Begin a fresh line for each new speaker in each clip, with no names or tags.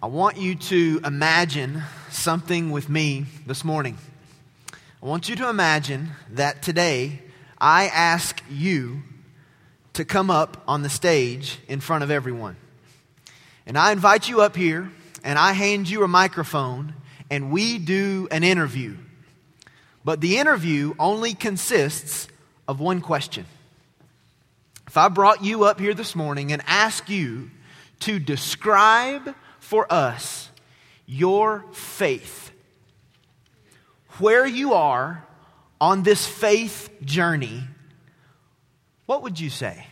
I want you to imagine something with me this morning. I want you to imagine that today I ask you to come up on the stage in front of everyone. And I invite you up here and I hand you a microphone and we do an interview. But the interview only consists of one question. If I brought you up here this morning and asked you to describe for us your faith. Where you are on this faith journey, what would you say?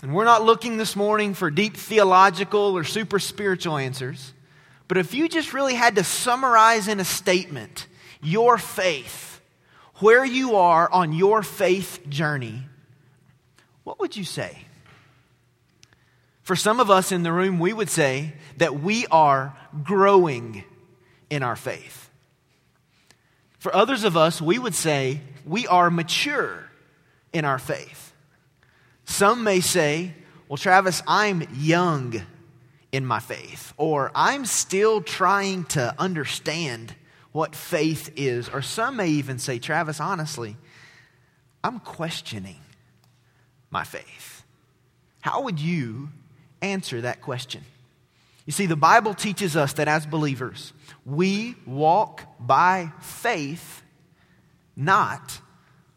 And we're not looking this morning for deep theological or super spiritual answers, but if you just really had to summarize in a statement your faith, where you are on your faith journey, what would you say? For some of us in the room, we would say that we are growing in our faith. For others of us, we would say we are mature in our faith. Some may say, Well, Travis, I'm young in my faith, or I'm still trying to understand what faith is. Or some may even say, Travis, honestly, I'm questioning my faith. How would you answer that question. You see, the Bible teaches us that as believers, we walk by faith, not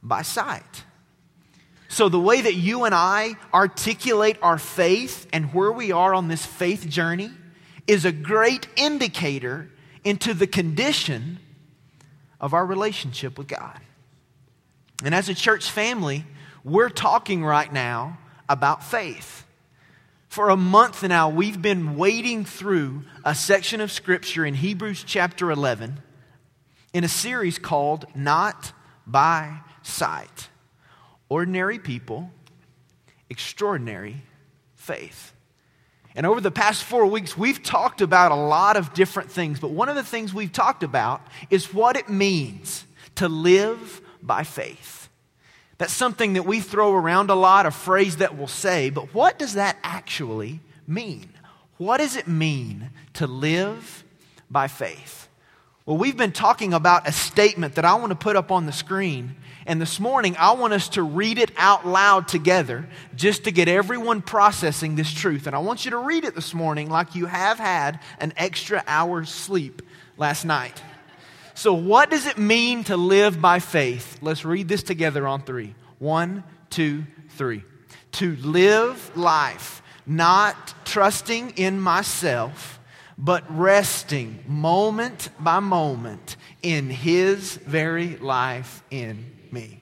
by sight. So, the way that you and I articulate our faith and where we are on this faith journey is a great indicator into the condition of our relationship with God. And as a church family, we're talking right now about faith. For a month now, we've been wading through a section of Scripture in Hebrews chapter 11 in a series called Not by Sight Ordinary People, Extraordinary Faith. And over the past four weeks, we've talked about a lot of different things, but one of the things we've talked about is what it means to live by faith. That's something that we throw around a lot, a phrase that we'll say, but what does that actually mean? What does it mean to live by faith? Well, we've been talking about a statement that I want to put up on the screen. And this morning, I want us to read it out loud together just to get everyone processing this truth. And I want you to read it this morning like you have had an extra hour's sleep last night. So, what does it mean to live by faith? Let's read this together on three. One, two, three. To live life, not trusting in myself, but resting moment by moment in His very life in me.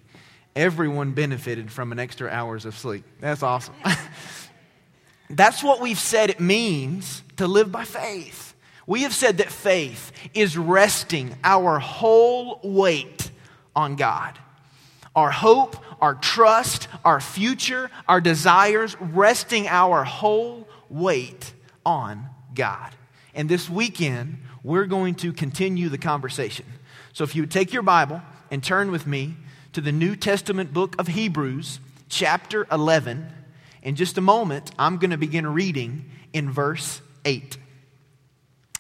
Everyone benefited from an extra hours of sleep. That's awesome. That's what we've said it means to live by faith. We have said that faith is resting our whole weight on God. Our hope, our trust, our future, our desires, resting our whole weight on God. And this weekend, we're going to continue the conversation. So if you would take your Bible and turn with me to the New Testament book of Hebrews, chapter 11, in just a moment, I'm going to begin reading in verse 8.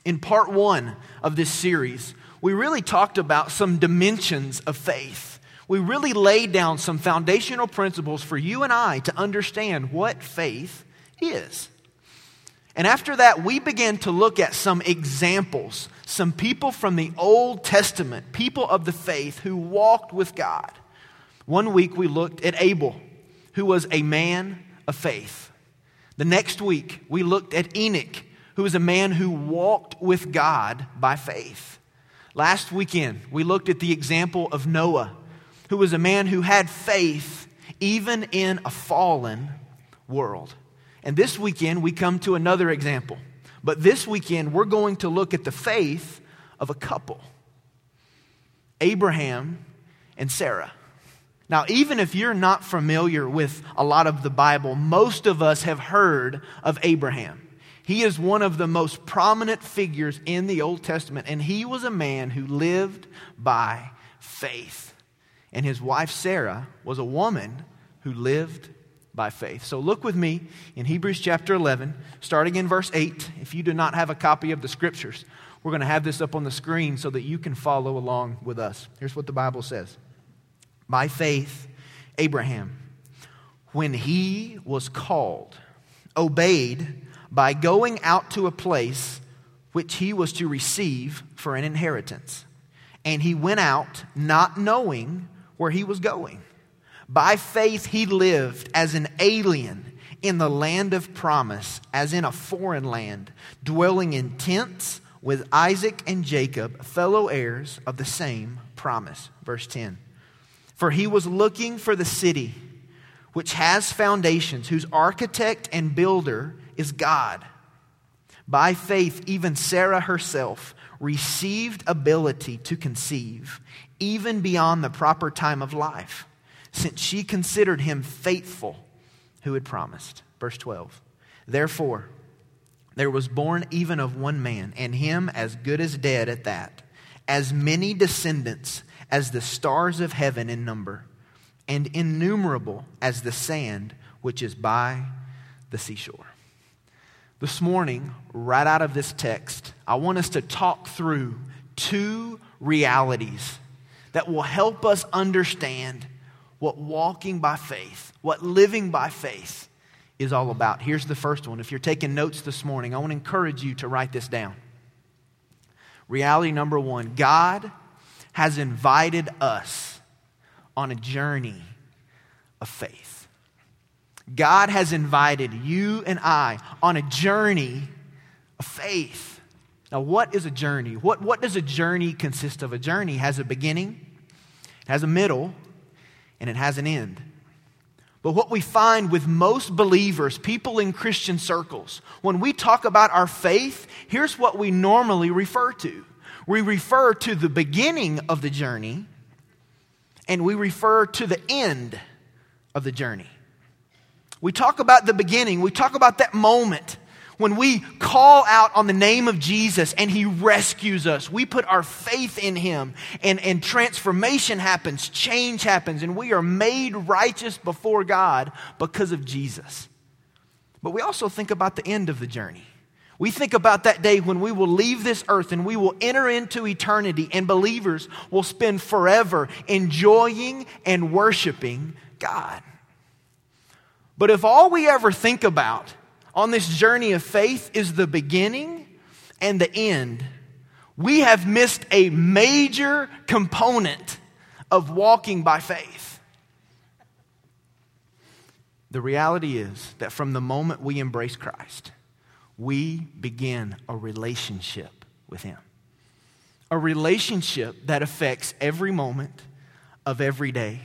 In part one of this series, we really talked about some dimensions of faith. We really laid down some foundational principles for you and I to understand what faith is. And after that, we began to look at some examples, some people from the Old Testament, people of the faith who walked with God. One week we looked at Abel, who was a man of faith. The next week we looked at Enoch, who was a man who walked with God by faith. Last weekend, we looked at the example of Noah, who was a man who had faith even in a fallen world. And this weekend, we come to another example. But this weekend, we're going to look at the faith of a couple Abraham and Sarah. Now, even if you're not familiar with a lot of the Bible, most of us have heard of Abraham. He is one of the most prominent figures in the Old Testament, and he was a man who lived by faith. And his wife Sarah was a woman who lived by faith. So look with me in Hebrews chapter 11, starting in verse 8. If you do not have a copy of the scriptures, we're going to have this up on the screen so that you can follow along with us. Here's what the Bible says By faith, Abraham, when he was called, obeyed by going out to a place which he was to receive for an inheritance. And he went out not knowing where he was going. By faith, he lived as an alien in the land of promise, as in a foreign land, dwelling in tents with Isaac and Jacob, fellow heirs of the same promise. Verse 10. For he was looking for the city which has foundations, whose architect and builder is God. By faith, even Sarah herself received ability to conceive, even beyond the proper time of life, since she considered him faithful who had promised. Verse 12. Therefore, there was born even of one man, and him as good as dead at that, as many descendants as the stars of heaven in number, and innumerable as the sand which is by the seashore. This morning, right out of this text, I want us to talk through two realities that will help us understand what walking by faith, what living by faith is all about. Here's the first one. If you're taking notes this morning, I want to encourage you to write this down. Reality number one God has invited us on a journey of faith. God has invited you and I on a journey of faith. Now, what is a journey? What, what does a journey consist of? A journey has a beginning, it has a middle, and it has an end. But what we find with most believers, people in Christian circles, when we talk about our faith, here's what we normally refer to we refer to the beginning of the journey, and we refer to the end of the journey. We talk about the beginning, we talk about that moment when we call out on the name of Jesus and he rescues us. We put our faith in him and, and transformation happens, change happens, and we are made righteous before God because of Jesus. But we also think about the end of the journey. We think about that day when we will leave this earth and we will enter into eternity, and believers will spend forever enjoying and worshiping God. But if all we ever think about on this journey of faith is the beginning and the end, we have missed a major component of walking by faith. The reality is that from the moment we embrace Christ, we begin a relationship with Him. A relationship that affects every moment of every day.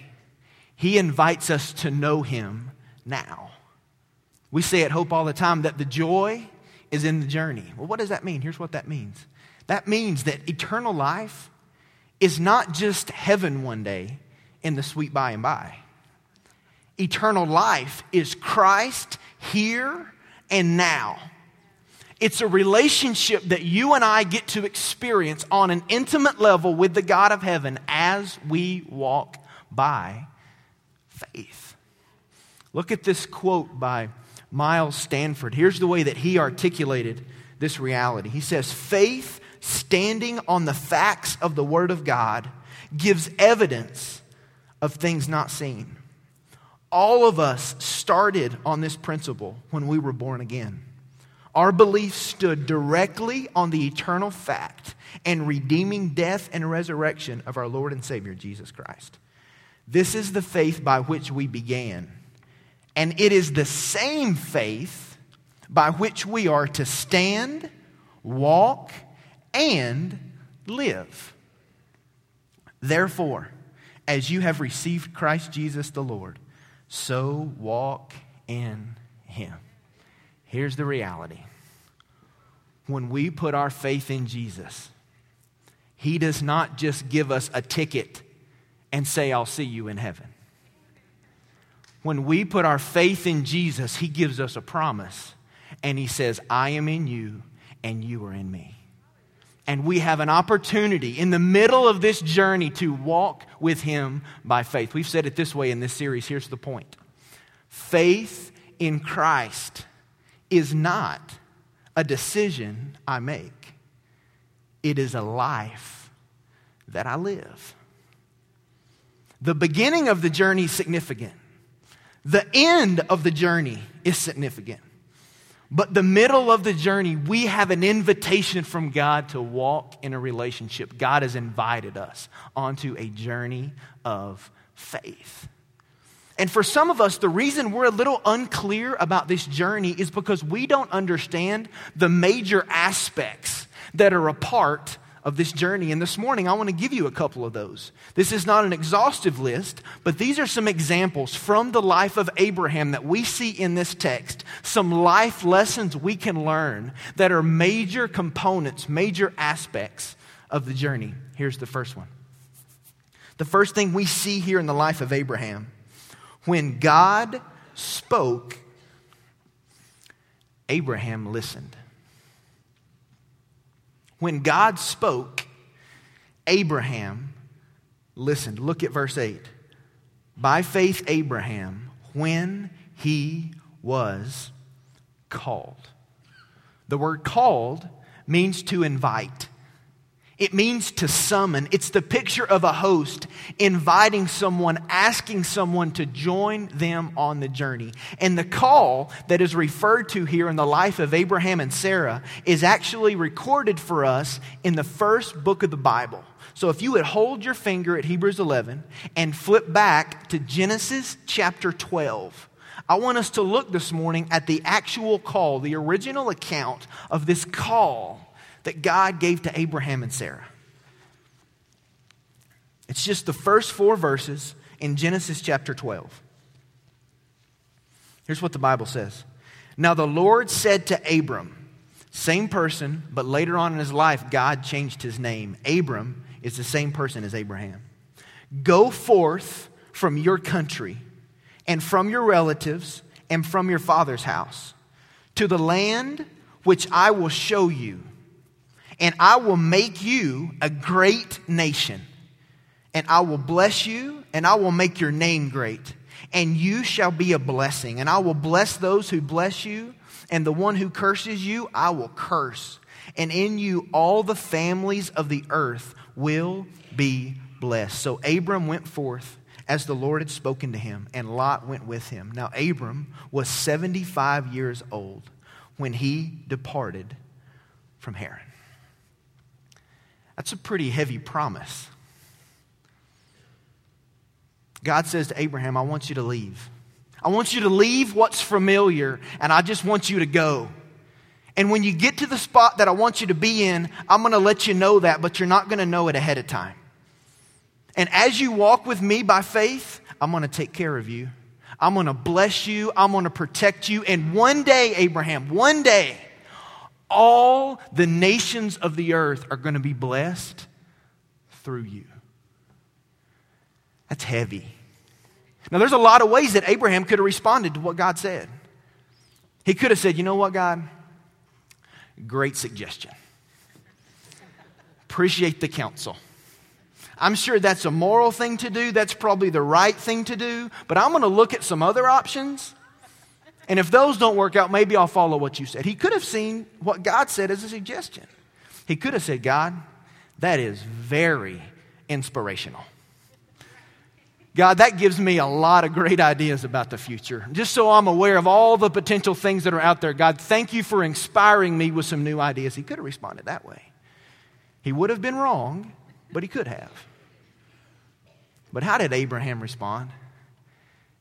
He invites us to know Him now. We say at Hope all the time that the joy is in the journey. Well, what does that mean? Here's what that means that means that eternal life is not just heaven one day in the sweet by and by. Eternal life is Christ here and now. It's a relationship that you and I get to experience on an intimate level with the God of heaven as we walk by faith. Look at this quote by Miles Stanford. Here's the way that he articulated this reality. He says, Faith standing on the facts of the Word of God gives evidence of things not seen. All of us started on this principle when we were born again. Our belief stood directly on the eternal fact and redeeming death and resurrection of our Lord and Savior Jesus Christ. This is the faith by which we began and it is the same faith by which we are to stand, walk, and live. Therefore, as you have received Christ Jesus the Lord, so walk in him. Here's the reality when we put our faith in Jesus, he does not just give us a ticket and say, I'll see you in heaven when we put our faith in Jesus, He gives us a promise. And He says, I am in you and you are in me. And we have an opportunity in the middle of this journey to walk with Him by faith. We've said it this way in this series. Here's the point Faith in Christ is not a decision I make, it is a life that I live. The beginning of the journey is significant, the end of the journey is significant. But the middle of the journey, we have an invitation from God to walk in a relationship. God has invited us onto a journey of faith. And for some of us, the reason we're a little unclear about this journey is because we don't understand the major aspects that are a part of this journey. And this morning, I want to give you a couple of those. This is not an exhaustive list, but these are some examples from the life of Abraham that we see in this text, some life lessons we can learn that are major components, major aspects of the journey. Here's the first one. The first thing we see here in the life of Abraham when God spoke, Abraham listened. When God spoke, Abraham listened. Look at verse 8. By faith, Abraham, when he was called. The word called means to invite. It means to summon. It's the picture of a host inviting someone, asking someone to join them on the journey. And the call that is referred to here in the life of Abraham and Sarah is actually recorded for us in the first book of the Bible. So if you would hold your finger at Hebrews 11 and flip back to Genesis chapter 12. I want us to look this morning at the actual call, the original account of this call that God gave to Abraham and Sarah. It's just the first four verses in Genesis chapter 12. Here's what the Bible says Now the Lord said to Abram, same person, but later on in his life, God changed his name. Abram is the same person as Abraham. Go forth from your country and from your relatives and from your father's house to the land which I will show you and I will make you a great nation. And I will bless you, and I will make your name great. And you shall be a blessing. And I will bless those who bless you, and the one who curses you, I will curse. And in you, all the families of the earth will be blessed. So Abram went forth as the Lord had spoken to him, and Lot went with him. Now, Abram was 75 years old when he departed from Haran. That's a pretty heavy promise. God says to Abraham, I want you to leave. I want you to leave what's familiar, and I just want you to go. And when you get to the spot that I want you to be in, I'm going to let you know that, but you're not going to know it ahead of time. And as you walk with me by faith, I'm going to take care of you. I'm going to bless you. I'm going to protect you. And one day, Abraham, one day, all the nations of the earth are going to be blessed through you. That's heavy. Now, there's a lot of ways that Abraham could have responded to what God said. He could have said, You know what, God? Great suggestion. Appreciate the counsel. I'm sure that's a moral thing to do. That's probably the right thing to do. But I'm going to look at some other options and if those don't work out, maybe I'll follow what you said. He could have seen what God said as a suggestion. He could have said, God, that is very inspirational. God, that gives me a lot of great ideas about the future. Just so I'm aware of all the potential things that are out there, God, thank you for inspiring me with some new ideas. He could have responded that way. He would have been wrong, but he could have. But how did Abraham respond?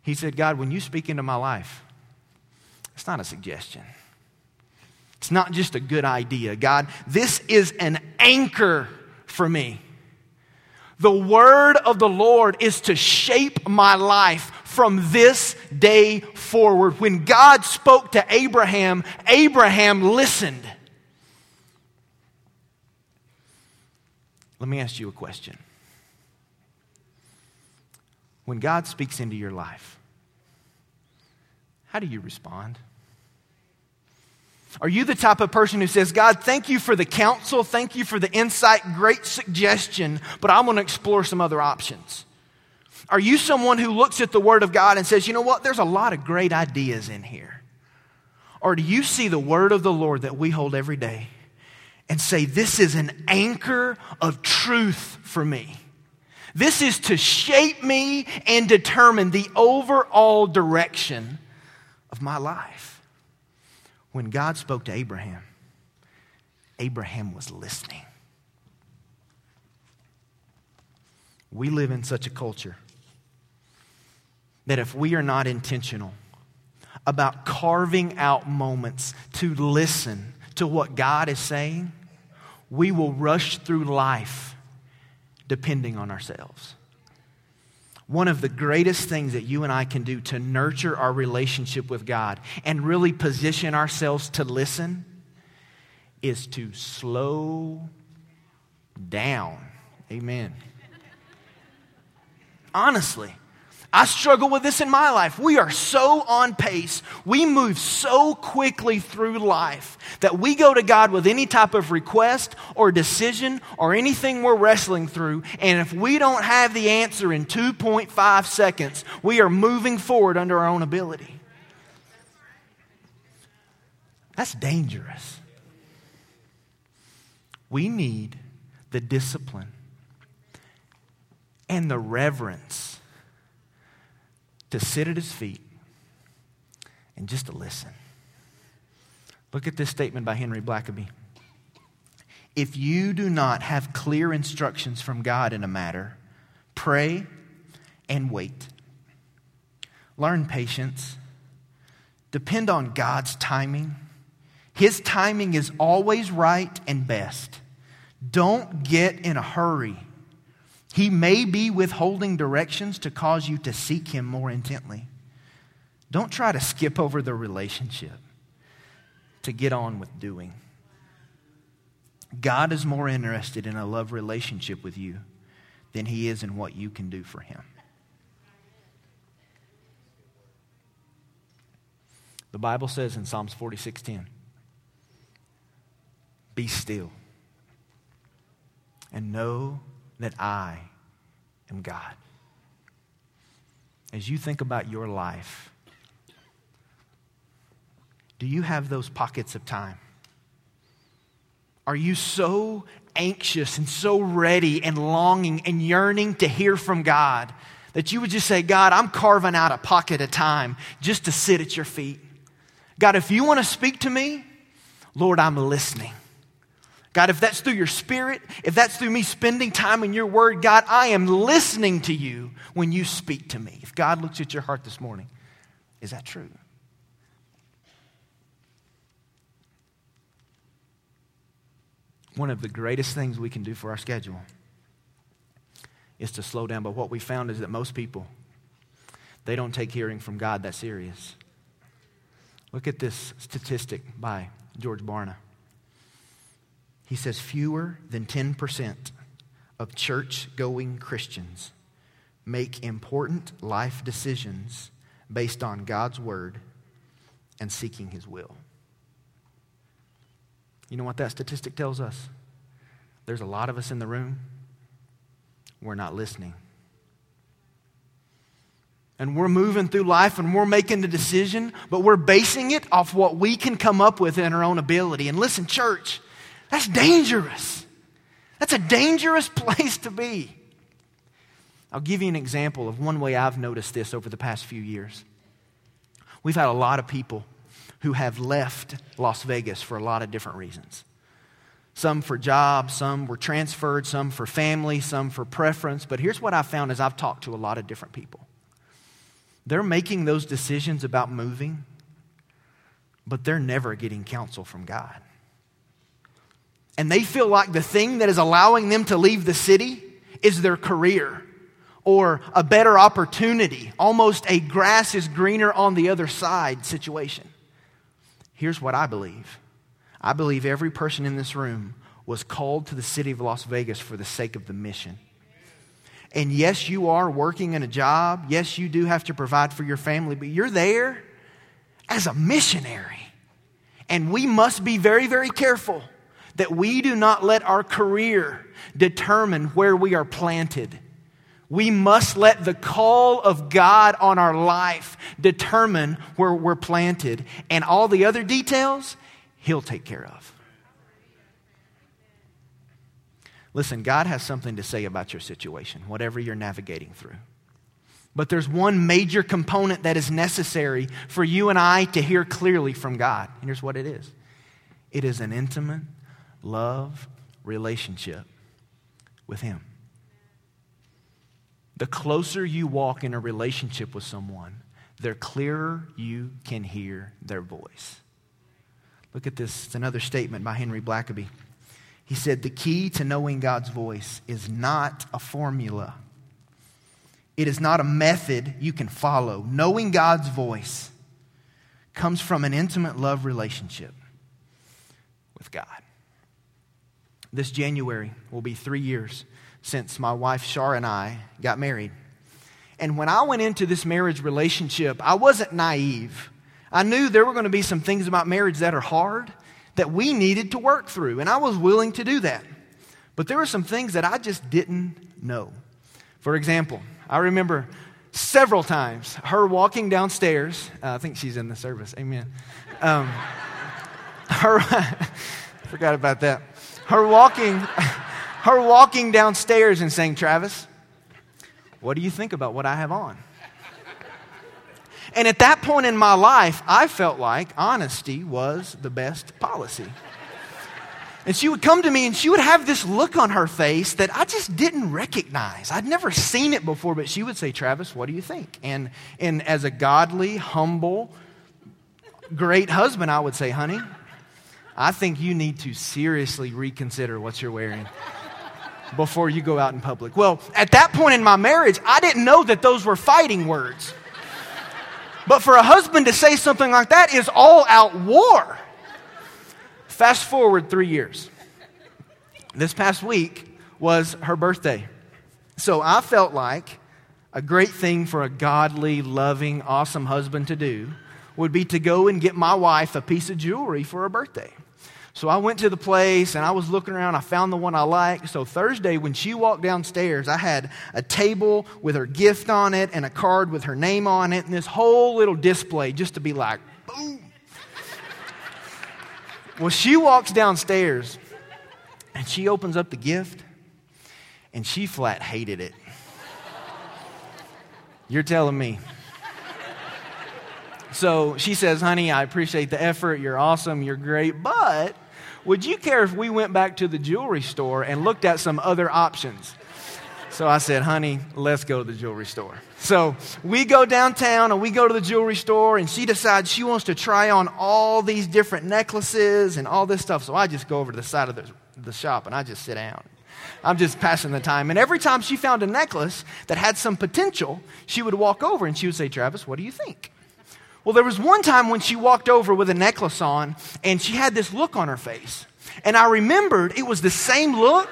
He said, God, when you speak into my life, it's not a suggestion. It's not just a good idea. God, this is an anchor for me. The word of the Lord is to shape my life from this day forward. When God spoke to Abraham, Abraham listened. Let me ask you a question. When God speaks into your life, how do you respond? Are you the type of person who says, God, thank you for the counsel, thank you for the insight, great suggestion, but I'm going to explore some other options? Are you someone who looks at the Word of God and says, you know what, there's a lot of great ideas in here? Or do you see the Word of the Lord that we hold every day and say, this is an anchor of truth for me? This is to shape me and determine the overall direction my life. When God spoke to Abraham, Abraham was listening. We live in such a culture that if we are not intentional about carving out moments to listen to what God is saying, we will rush through life depending on ourselves. One of the greatest things that you and I can do to nurture our relationship with God and really position ourselves to listen is to slow down. Amen. Honestly, I struggle with this in my life. We are so on pace. We move so quickly through life that we go to God with any type of request or decision or anything we're wrestling through. And if we don't have the answer in 2.5 seconds, we are moving forward under our own ability. That's dangerous. We need the discipline and the reverence to sit at his feet and just to listen. Look at this statement by Henry Blackaby. If you do not have clear instructions from God in a matter, pray and wait. Learn patience. Depend on God's timing. His timing is always right and best. Don't get in a hurry he may be withholding directions to cause you to seek Him more intently. Don't try to skip over the relationship to get on with doing. God is more interested in a love relationship with you than He is in what you can do for Him. The Bible says in Psalms 46:10, "Be still and know that I am God. As you think about your life, do you have those pockets of time? Are you so anxious and so ready and longing and yearning to hear from God that you would just say, God, I'm carving out a pocket of time just to sit at your feet? God, if you want to speak to me, Lord, I'm listening. God, if that's through your spirit, if that's through me spending time in your word, God, I am listening to you when you speak to me. If God looks at your heart this morning, is that true? One of the greatest things we can do for our schedule is to slow down. But what we found is that most people, they don't take hearing from God that serious. Look at this statistic by George Barna. He says fewer than 10% of church going Christians make important life decisions based on God's word and seeking his will. You know what that statistic tells us? There's a lot of us in the room, we're not listening. And we're moving through life and we're making the decision, but we're basing it off what we can come up with in our own ability. And listen, church, that's dangerous. That's a dangerous place to be. I'll give you an example of one way I've noticed this over the past few years. We've had a lot of people who have left Las Vegas for a lot of different reasons. Some for jobs, some were transferred, some for family, some for preference. But here's what I've found as I've talked to a lot of different people. They're making those decisions about moving, but they're never getting counsel from God and they feel like the thing that is allowing them to leave the city is their career or a better opportunity, almost a grass is greener on the other side situation. Here's what I believe I believe every person in this room was called to the city of Las Vegas for the sake of the mission. And yes, you are working in a job. Yes, you do have to provide for your family, but you're there as a missionary. And we must be very, very careful that we do not let our career determine where we are planted. We must let the call of God on our life determine where we're planted, and all the other details, He'll take care of. Listen, God has something to say about your situation, whatever you're navigating through. But there's one major component that is necessary for you and I to hear clearly from God. And here's what it is it is an intimate love relationship with Him. The closer you walk in a relationship with someone, the clearer you can hear their voice. Look at this. It's another statement by Henry Blackaby. He said, The key to knowing God's voice is not a formula, it is not a method you can follow. Knowing God's voice comes from an intimate love relationship with God. This January will be three years since my wife Shar and I got married. And when I went into this marriage relationship, I wasn't naive. I knew there were going to be some things about marriage that are hard that we needed to work through, and I was willing to do that. But there were some things that I just didn't know. For example, I remember several times her walking downstairs. Uh, I think she's in the service. Amen. Um, her, forgot about that. Her walking, her walking downstairs and saying, "Travis, what do you think about what I have on?" And at that point in my life, I felt like honesty was the best policy. And she would come to me and she would have this look on her face that I just didn't recognize. I'd never seen it before, but she would say, Travis, what do you think? And, and as a godly, humble, great husband, I would say, honey, I think you need to seriously reconsider what you're wearing before you go out in public. Well, at that point in my marriage, I didn't know that those were fighting words. But for a husband to say something like that is all out war. Fast forward three years. This past week was her birthday. So I felt like a great thing for a godly, loving, awesome husband to do would be to go and get my wife a piece of jewelry for her birthday. So I went to the place and I was looking around. I found the one I liked. So Thursday, when she walked downstairs, I had a table with her gift on it and a card with her name on it and this whole little display just to be like, boom. well, she walks downstairs and she opens up the gift and she flat hated it. You're telling me. So she says, honey, I appreciate the effort. You're awesome. You're great. But would you care if we went back to the jewelry store and looked at some other options? So I said, honey, let's go to the jewelry store. So we go downtown and we go to the jewelry store, and she decides she wants to try on all these different necklaces and all this stuff. So I just go over to the side of the, the shop and I just sit down. I'm just passing the time. And every time she found a necklace that had some potential, she would walk over and she would say, Travis, what do you think? Well, there was one time when she walked over with a necklace on and she had this look on her face. And I remembered it was the same look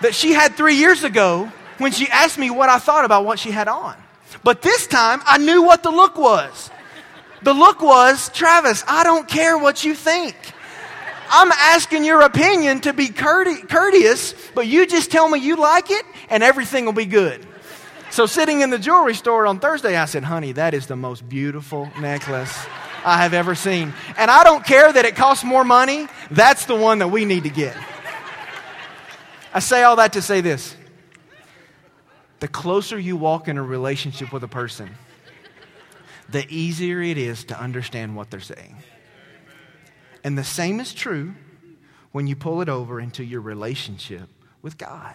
that she had three years ago when she asked me what I thought about what she had on. But this time I knew what the look was. The look was, Travis, I don't care what you think. I'm asking your opinion to be courteous, but you just tell me you like it and everything will be good. So, sitting in the jewelry store on Thursday, I said, Honey, that is the most beautiful necklace I have ever seen. And I don't care that it costs more money, that's the one that we need to get. I say all that to say this the closer you walk in a relationship with a person, the easier it is to understand what they're saying. And the same is true when you pull it over into your relationship with God.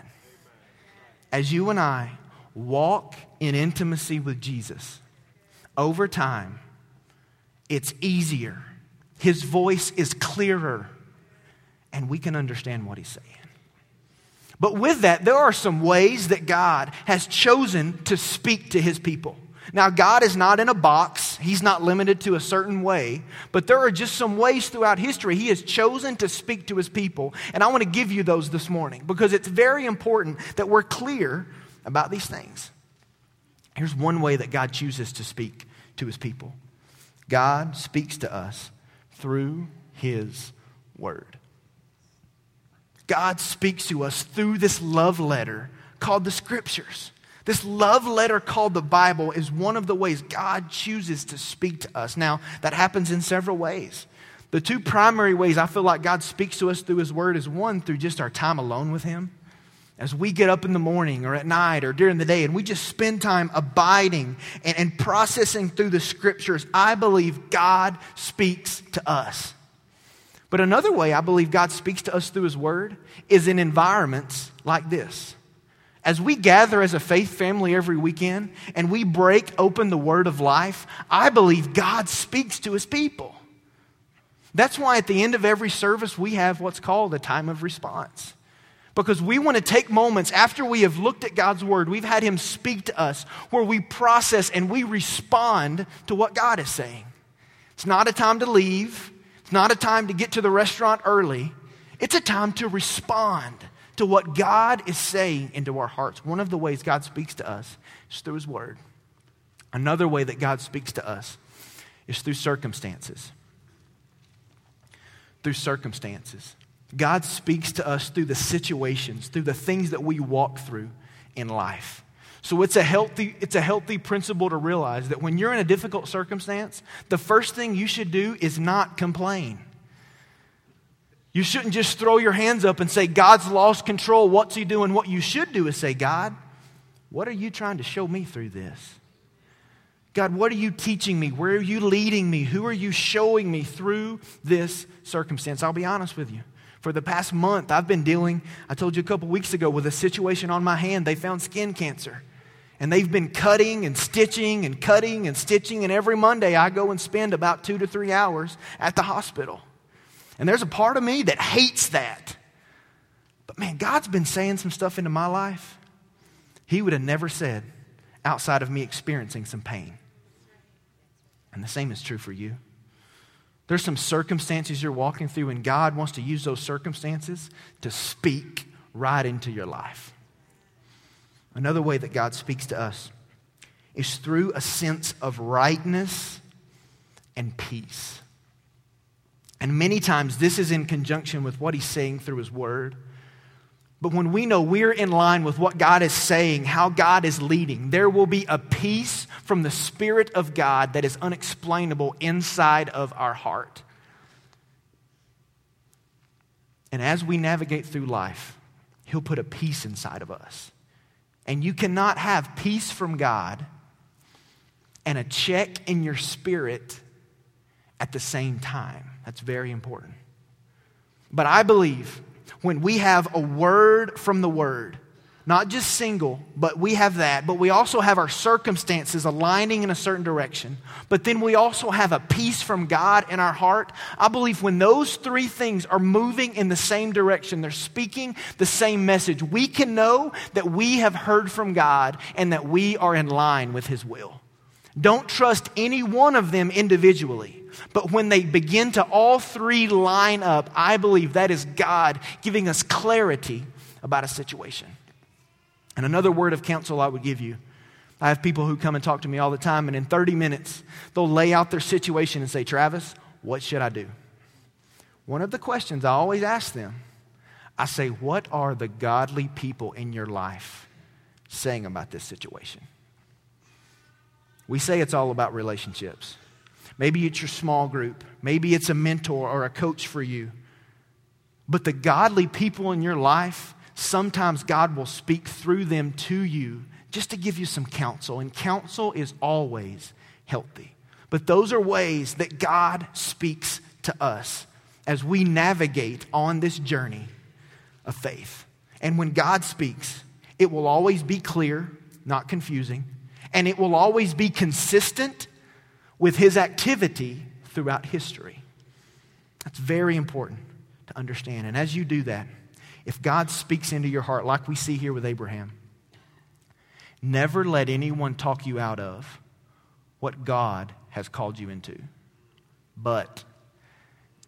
As you and I walk in intimacy with Jesus, over time, it's easier. His voice is clearer, and we can understand what he's saying. But with that, there are some ways that God has chosen to speak to his people. Now, God is not in a box. He's not limited to a certain way, but there are just some ways throughout history He has chosen to speak to His people. And I want to give you those this morning because it's very important that we're clear about these things. Here's one way that God chooses to speak to his people God speaks to us through his word. God speaks to us through this love letter called the Scriptures. This love letter called the Bible is one of the ways God chooses to speak to us. Now, that happens in several ways. The two primary ways I feel like God speaks to us through His Word is one, through just our time alone with Him. As we get up in the morning or at night or during the day and we just spend time abiding and, and processing through the Scriptures, I believe God speaks to us. But another way I believe God speaks to us through His Word is in environments like this. As we gather as a faith family every weekend and we break open the Word of life, I believe God speaks to His people. That's why at the end of every service we have what's called a time of response. Because we want to take moments after we have looked at God's Word, we've had Him speak to us, where we process and we respond to what God is saying. It's not a time to leave, it's not a time to get to the restaurant early. It's a time to respond to what God is saying into our hearts. One of the ways God speaks to us is through His Word. Another way that God speaks to us is through circumstances. Through circumstances. God speaks to us through the situations, through the things that we walk through in life. So it's a healthy it's a healthy principle to realize that when you're in a difficult circumstance, the first thing you should do is not complain. You shouldn't just throw your hands up and say, God's lost control. What's He doing? What you should do is say, God, what are you trying to show me through this? God, what are you teaching me? Where are you leading me? Who are you showing me through this circumstance? I'll be honest with you. For the past month, I've been dealing, I told you a couple weeks ago, with a situation on my hand. They found skin cancer. And they've been cutting and stitching and cutting and stitching. And every Monday, I go and spend about two to three hours at the hospital. And there's a part of me that hates that. But man, God's been saying some stuff into my life He would have never said outside of me experiencing some pain. And the same is true for you. There's some circumstances you're walking through, and God wants to use those circumstances to speak right into your life. Another way that God speaks to us is through a sense of rightness and peace. And many times this is in conjunction with what he's saying through his word. But when we know we're in line with what God is saying, how God is leading, there will be a peace from the Spirit of God that is unexplainable inside of our heart. And as we navigate through life, He'll put a peace inside of us. And you cannot have peace from God and a check in your spirit at the same time. That's very important. But I believe when we have a word from the word, not just single, but we have that, but we also have our circumstances aligning in a certain direction. But then we also have a peace from God in our heart. I believe when those three things are moving in the same direction, they're speaking the same message, we can know that we have heard from God and that we are in line with His will. Don't trust any one of them individually. But when they begin to all three line up, I believe that is God giving us clarity about a situation. And another word of counsel I would give you I have people who come and talk to me all the time, and in 30 minutes, they'll lay out their situation and say, Travis, what should I do? One of the questions I always ask them, I say, What are the godly people in your life saying about this situation? We say it's all about relationships. Maybe it's your small group. Maybe it's a mentor or a coach for you. But the godly people in your life, sometimes God will speak through them to you just to give you some counsel. And counsel is always healthy. But those are ways that God speaks to us as we navigate on this journey of faith. And when God speaks, it will always be clear, not confusing, and it will always be consistent with his activity throughout history. That's very important to understand. And as you do that, if God speaks into your heart, like we see here with Abraham, never let anyone talk you out of what God has called you into. But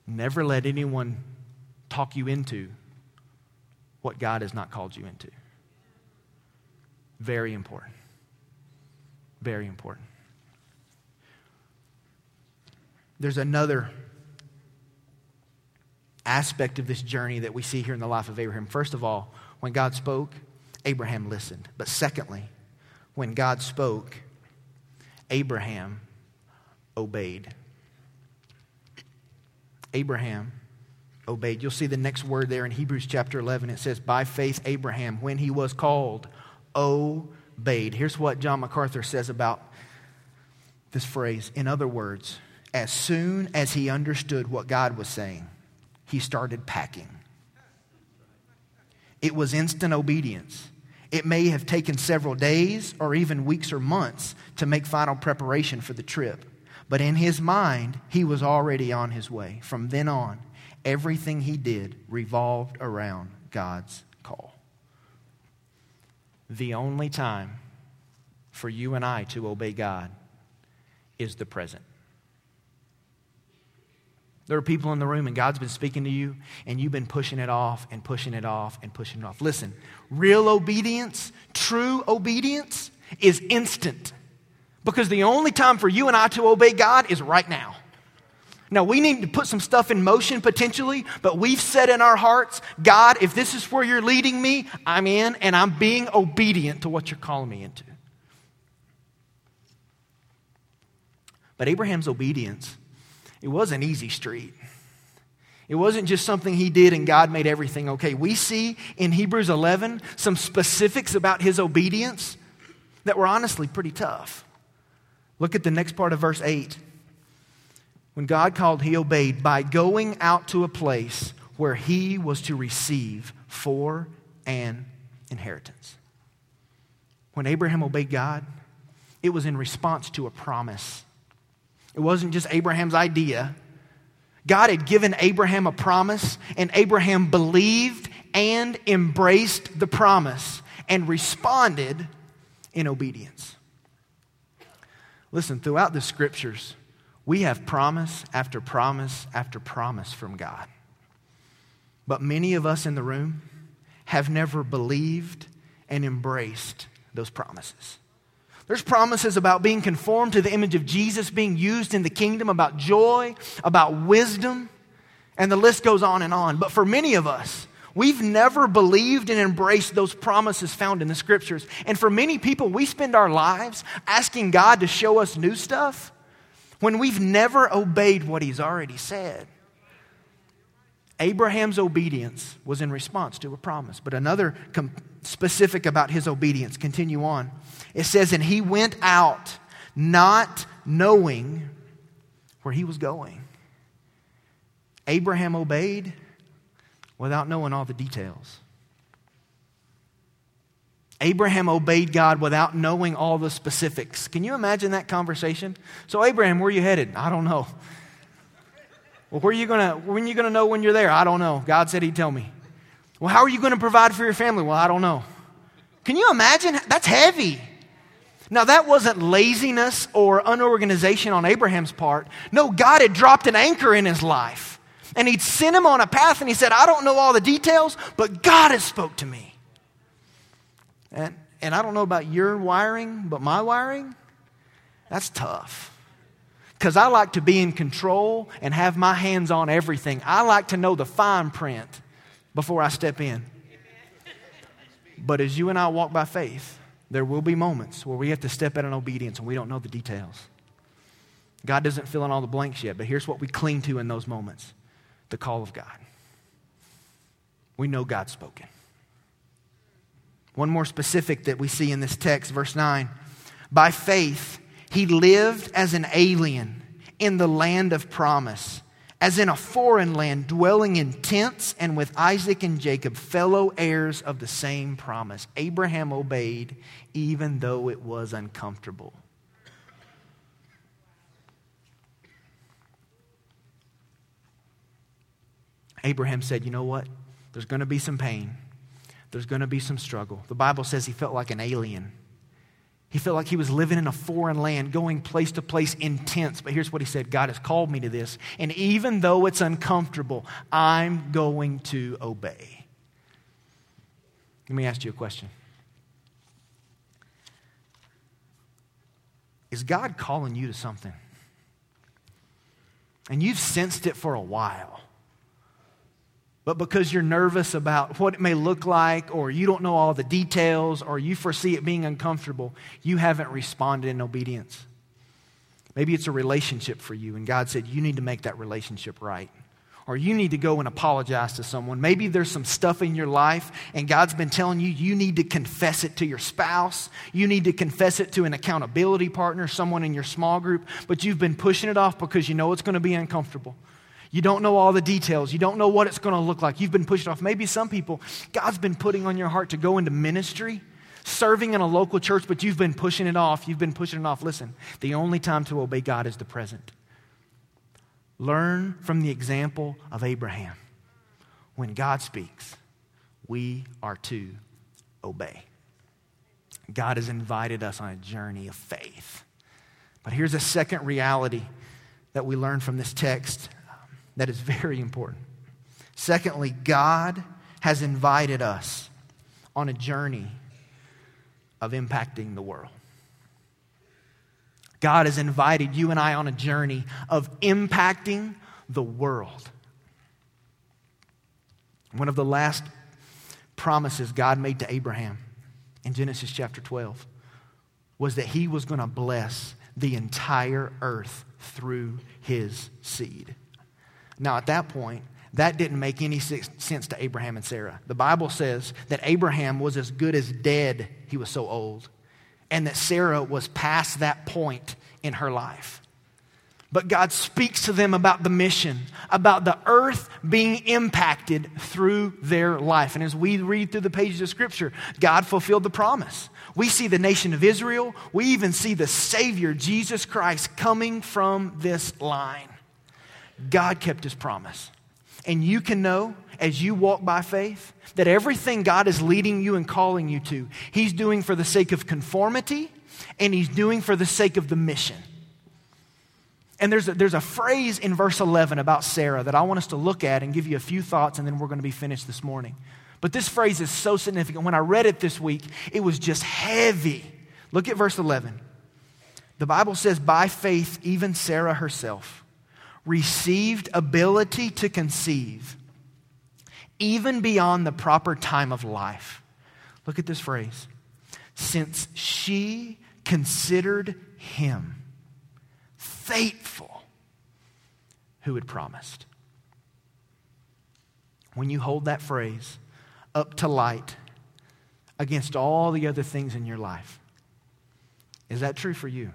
never let anyone talk you into what God has not called you into. Very important. Very important. There's another aspect of this journey that we see here in the life of Abraham. First of all, when God spoke, Abraham listened. But secondly, when God spoke, Abraham obeyed. Abraham obeyed. You'll see the next word there in Hebrews chapter 11. It says, By faith, Abraham, when he was called, obeyed. Here's what John MacArthur says about this phrase. In other words, as soon as he understood what God was saying, he started packing. It was instant obedience. It may have taken several days or even weeks or months to make final preparation for the trip. But in his mind, he was already on his way. From then on, everything he did revolved around God's call. The only time for you and I to obey God is the present. There are people in the room, and God's been speaking to you, and you've been pushing it off and pushing it off and pushing it off. Listen, real obedience, true obedience, is instant. Because the only time for you and I to obey God is right now. Now, we need to put some stuff in motion potentially, but we've said in our hearts, God, if this is where you're leading me, I'm in and I'm being obedient to what you're calling me into. But Abraham's obedience, it was an easy street. It wasn't just something he did and God made everything okay. We see in Hebrews 11 some specifics about his obedience that were honestly pretty tough. Look at the next part of verse 8. When God called, he obeyed by going out to a place where he was to receive for an inheritance. When Abraham obeyed God, it was in response to a promise. It wasn't just Abraham's idea. God had given Abraham a promise, and Abraham believed and embraced the promise and responded in obedience. Listen, throughout the scriptures, we have promise after promise after promise from God. But many of us in the room have never believed and embraced those promises. There's promises about being conformed to the image of Jesus, being used in the kingdom, about joy, about wisdom, and the list goes on and on. But for many of us, We've never believed and embraced those promises found in the scriptures. And for many people, we spend our lives asking God to show us new stuff when we've never obeyed what He's already said. Abraham's obedience was in response to a promise. But another com- specific about his obedience, continue on. It says, And he went out not knowing where he was going. Abraham obeyed without knowing all the details. Abraham obeyed God without knowing all the specifics. Can you imagine that conversation? So, Abraham, where are you headed? I don't know. Well, where are you gonna, when are you going to know when you're there? I don't know. God said He'd tell me. Well, how are you going to provide for your family? Well, I don't know. Can you imagine? That's heavy. Now, that wasn't laziness or unorganization on Abraham's part. No, God had dropped an anchor in his life and he'd sent him on a path and he said, I don't know all the details, but God has spoke to me. And, and I don't know about your wiring, but my wiring, that's tough. Because I like to be in control and have my hands on everything. I like to know the fine print before I step in. But as you and I walk by faith, there will be moments where we have to step out in obedience and we don't know the details. God doesn't fill in all the blanks yet, but here's what we cling to in those moments the call of God. We know God's spoken. One more specific that we see in this text, verse 9. By faith, he lived as an alien in the land of promise, as in a foreign land, dwelling in tents and with Isaac and Jacob, fellow heirs of the same promise. Abraham obeyed even though it was uncomfortable. Abraham said, You know what? There's going to be some pain, there's going to be some struggle. The Bible says he felt like an alien. He felt like he was living in a foreign land, going place to place in tents. But here's what he said God has called me to this. And even though it's uncomfortable, I'm going to obey. Let me ask you a question Is God calling you to something? And you've sensed it for a while. But because you're nervous about what it may look like, or you don't know all the details, or you foresee it being uncomfortable, you haven't responded in obedience. Maybe it's a relationship for you, and God said, You need to make that relationship right. Or you need to go and apologize to someone. Maybe there's some stuff in your life, and God's been telling you you need to confess it to your spouse. You need to confess it to an accountability partner, someone in your small group, but you've been pushing it off because you know it's going to be uncomfortable. You don't know all the details. You don't know what it's going to look like. You've been pushed off. Maybe some people, God's been putting on your heart to go into ministry, serving in a local church, but you've been pushing it off. You've been pushing it off. Listen, the only time to obey God is the present. Learn from the example of Abraham. When God speaks, we are to obey. God has invited us on a journey of faith. But here's a second reality that we learn from this text that is very important. Secondly, God has invited us on a journey of impacting the world. God has invited you and I on a journey of impacting the world. One of the last promises God made to Abraham in Genesis chapter 12 was that he was going to bless the entire earth through his seed. Now, at that point, that didn't make any sense to Abraham and Sarah. The Bible says that Abraham was as good as dead, he was so old, and that Sarah was past that point in her life. But God speaks to them about the mission, about the earth being impacted through their life. And as we read through the pages of Scripture, God fulfilled the promise. We see the nation of Israel, we even see the Savior, Jesus Christ, coming from this line. God kept his promise. And you can know as you walk by faith that everything God is leading you and calling you to, he's doing for the sake of conformity and he's doing for the sake of the mission. And there's a, there's a phrase in verse 11 about Sarah that I want us to look at and give you a few thoughts, and then we're going to be finished this morning. But this phrase is so significant. When I read it this week, it was just heavy. Look at verse 11. The Bible says, By faith, even Sarah herself received ability to conceive, even beyond the proper time of life. Look at this phrase. Since she considered him faithful who had promised. When you hold that phrase up to light against all the other things in your life, is that true for you?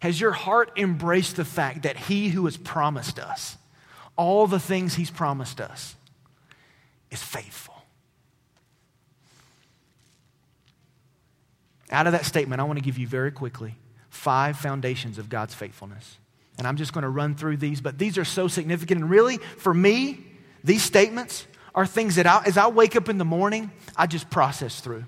Has your heart embraced the fact that He who has promised us all the things He's promised us is faithful? Out of that statement, I want to give you very quickly five foundations of God's faithfulness. And I'm just going to run through these, but these are so significant. And really, for me, these statements are things that I, as I wake up in the morning, I just process through.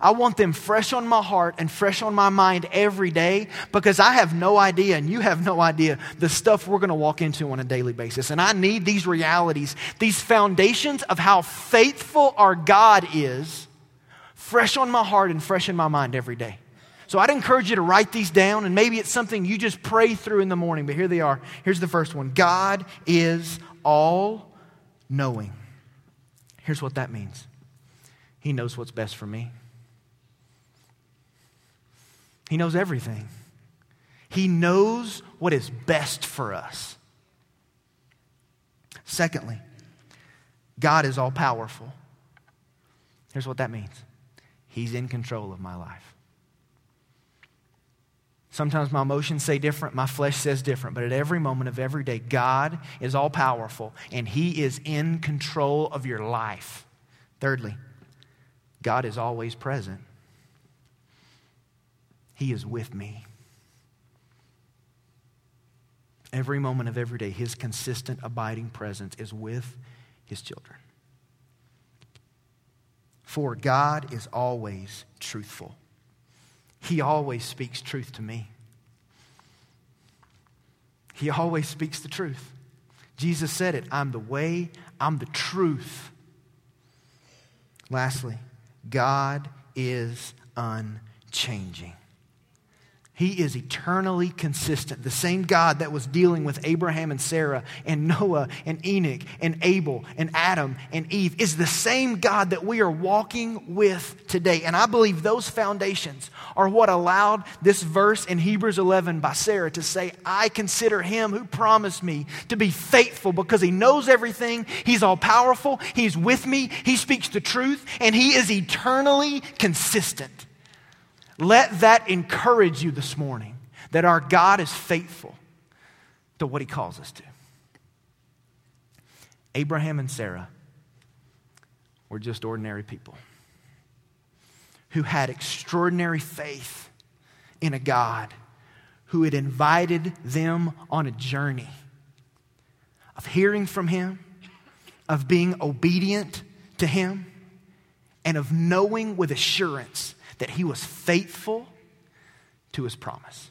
I want them fresh on my heart and fresh on my mind every day because I have no idea and you have no idea the stuff we're going to walk into on a daily basis. And I need these realities, these foundations of how faithful our God is, fresh on my heart and fresh in my mind every day. So I'd encourage you to write these down and maybe it's something you just pray through in the morning, but here they are. Here's the first one God is all knowing. Here's what that means He knows what's best for me. He knows everything. He knows what is best for us. Secondly, God is all powerful. Here's what that means He's in control of my life. Sometimes my emotions say different, my flesh says different, but at every moment of every day, God is all powerful and He is in control of your life. Thirdly, God is always present. He is with me. Every moment of every day, His consistent, abiding presence is with His children. For God is always truthful. He always speaks truth to me. He always speaks the truth. Jesus said it I'm the way, I'm the truth. Lastly, God is unchanging. He is eternally consistent. The same God that was dealing with Abraham and Sarah and Noah and Enoch and Abel and Adam and Eve is the same God that we are walking with today. And I believe those foundations are what allowed this verse in Hebrews 11 by Sarah to say, I consider him who promised me to be faithful because he knows everything. He's all powerful. He's with me. He speaks the truth and he is eternally consistent. Let that encourage you this morning that our God is faithful to what he calls us to. Abraham and Sarah were just ordinary people who had extraordinary faith in a God who had invited them on a journey of hearing from him, of being obedient to him, and of knowing with assurance that he was faithful to his promise.